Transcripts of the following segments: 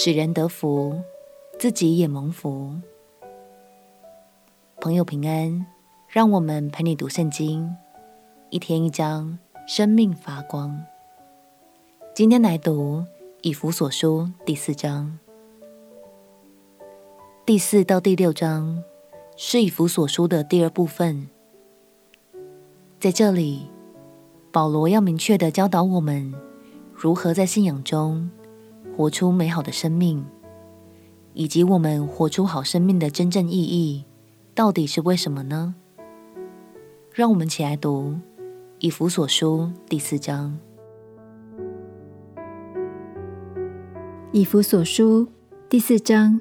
使人得福，自己也蒙福。朋友平安，让我们陪你读圣经，一天一章，生命发光。今天来读以弗所书第四章，第四到第六章是以弗所书的第二部分。在这里，保罗要明确地教导我们如何在信仰中。活出美好的生命，以及我们活出好生命的真正意义，到底是为什么呢？让我们起来读《以弗所书》第四章。《以弗所书》第四章，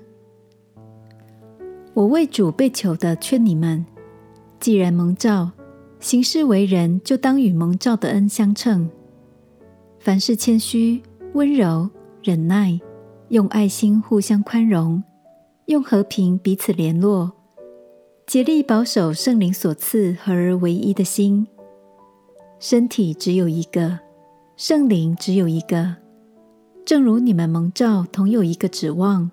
我为主被囚的劝你们，既然蒙召，行事为人就当与蒙召的恩相称，凡事谦虚、温柔。忍耐，用爱心互相宽容，用和平彼此联络，竭力保守圣灵所赐合而为一的心。身体只有一个，圣灵只有一个，正如你们蒙召同有一个指望，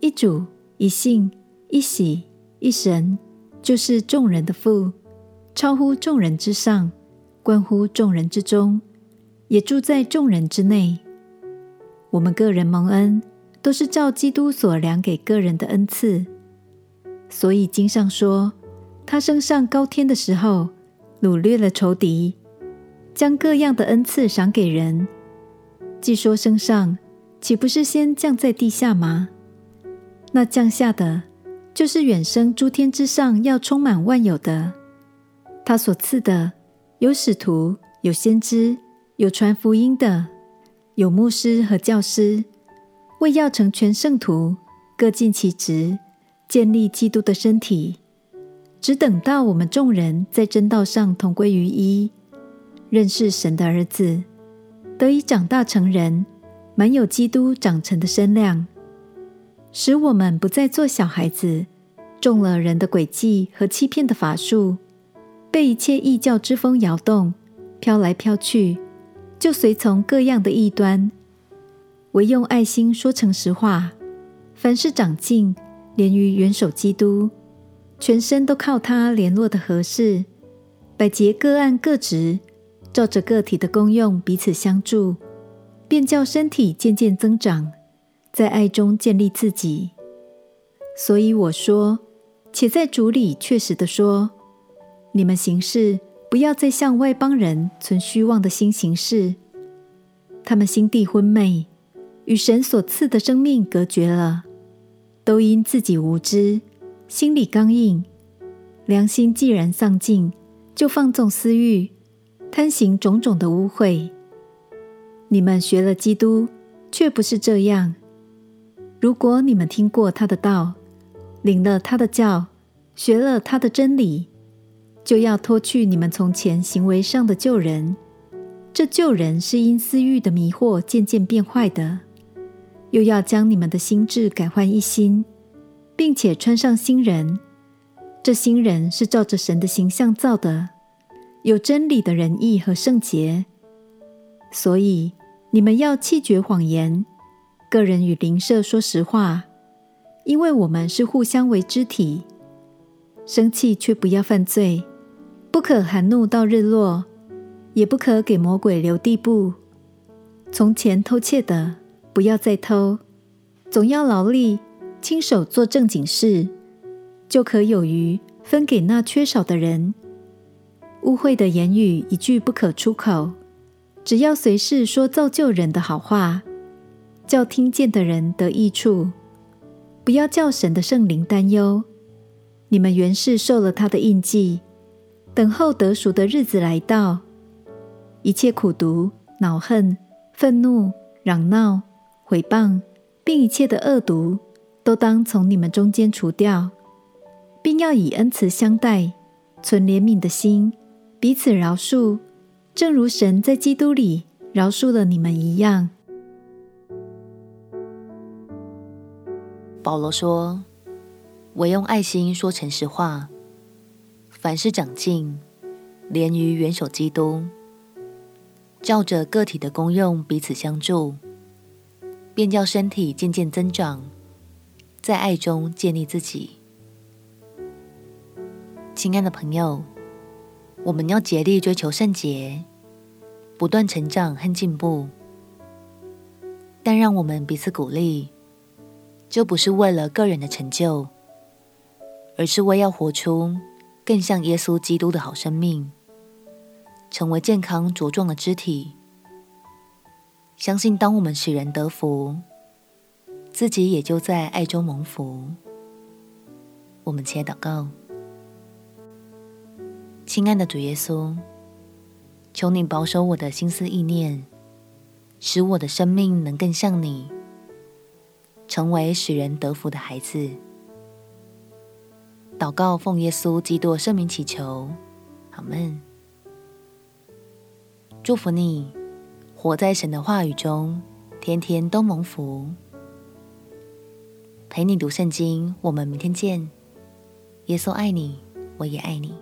一主、一信、一喜、一神，就是众人的父，超乎众人之上，关乎众人之中，也住在众人之内。我们个人蒙恩，都是照基督所量给个人的恩赐。所以经上说，他升上高天的时候，掳掠了仇敌，将各样的恩赐赏给人。既说升上，岂不是先降在地下吗？那降下的，就是远升诸天之上，要充满万有的。他所赐的，有使徒，有先知，有传福音的。有牧师和教师，为要成全圣徒，各尽其职，建立基督的身体，只等到我们众人在真道上同归于一，认识神的儿子，得以长大成人，满有基督长成的身量，使我们不再做小孩子，中了人的诡计和欺骗的法术，被一切异教之风摇动，飘来飘去。就随从各样的异端，唯用爱心说诚实话。凡事长进，连于元首基督，全身都靠他联络的合适，百节各按各职，照着个体的功用彼此相助，便叫身体渐渐增长，在爱中建立自己。所以我说，且在主里确实地说，你们行事。不要再向外邦人存虚妄的心行事，他们心地昏昧，与神所赐的生命隔绝了，都因自己无知，心里刚硬，良心既然丧尽，就放纵私欲，贪行种种的污秽。你们学了基督，却不是这样。如果你们听过他的道，领了他的教，学了他的真理。就要脱去你们从前行为上的旧人，这旧人是因私欲的迷惑渐渐变坏的；又要将你们的心志改换一新，并且穿上新人。这新人是照着神的形象造的，有真理的仁义和圣洁。所以你们要弃绝谎言，个人与邻舍说实话，因为我们是互相为肢体。生气却不要犯罪。不可含怒到日落，也不可给魔鬼留地步。从前偷窃的，不要再偷，总要劳力，亲手做正经事，就可有余分给那缺少的人。污秽的言语一句不可出口，只要随时说造就人的好话，叫听见的人得益处。不要叫神的圣灵担忧，你们原是受了他的印记。等候得赎的日子来到，一切苦毒、恼恨、愤怒、嚷闹、毁谤，并一切的恶毒，都当从你们中间除掉，并要以恩慈相待，存怜悯的心，彼此饶恕，正如神在基督里饶恕了你们一样。保罗说：“我用爱心说诚实话。”凡事长进，连于元首基督，照着个体的功用彼此相助，便叫身体渐渐增长，在爱中建立自己。亲爱的朋友，我们要竭力追求圣洁，不断成长和进步。但让我们彼此鼓励，就不是为了个人的成就，而是为要活出更像耶稣基督的好生命，成为健康茁壮的肢体。相信当我们使人得福，自己也就在爱中蒙福。我们且祷告。亲爱的主耶稣，求你保守我的心思意念，使我的生命能更像你，成为使人得福的孩子。祷告奉耶稣基督圣名祈求，阿门。祝福你，活在神的话语中，天天都蒙福。陪你读圣经，我们明天见。耶稣爱你，我也爱你。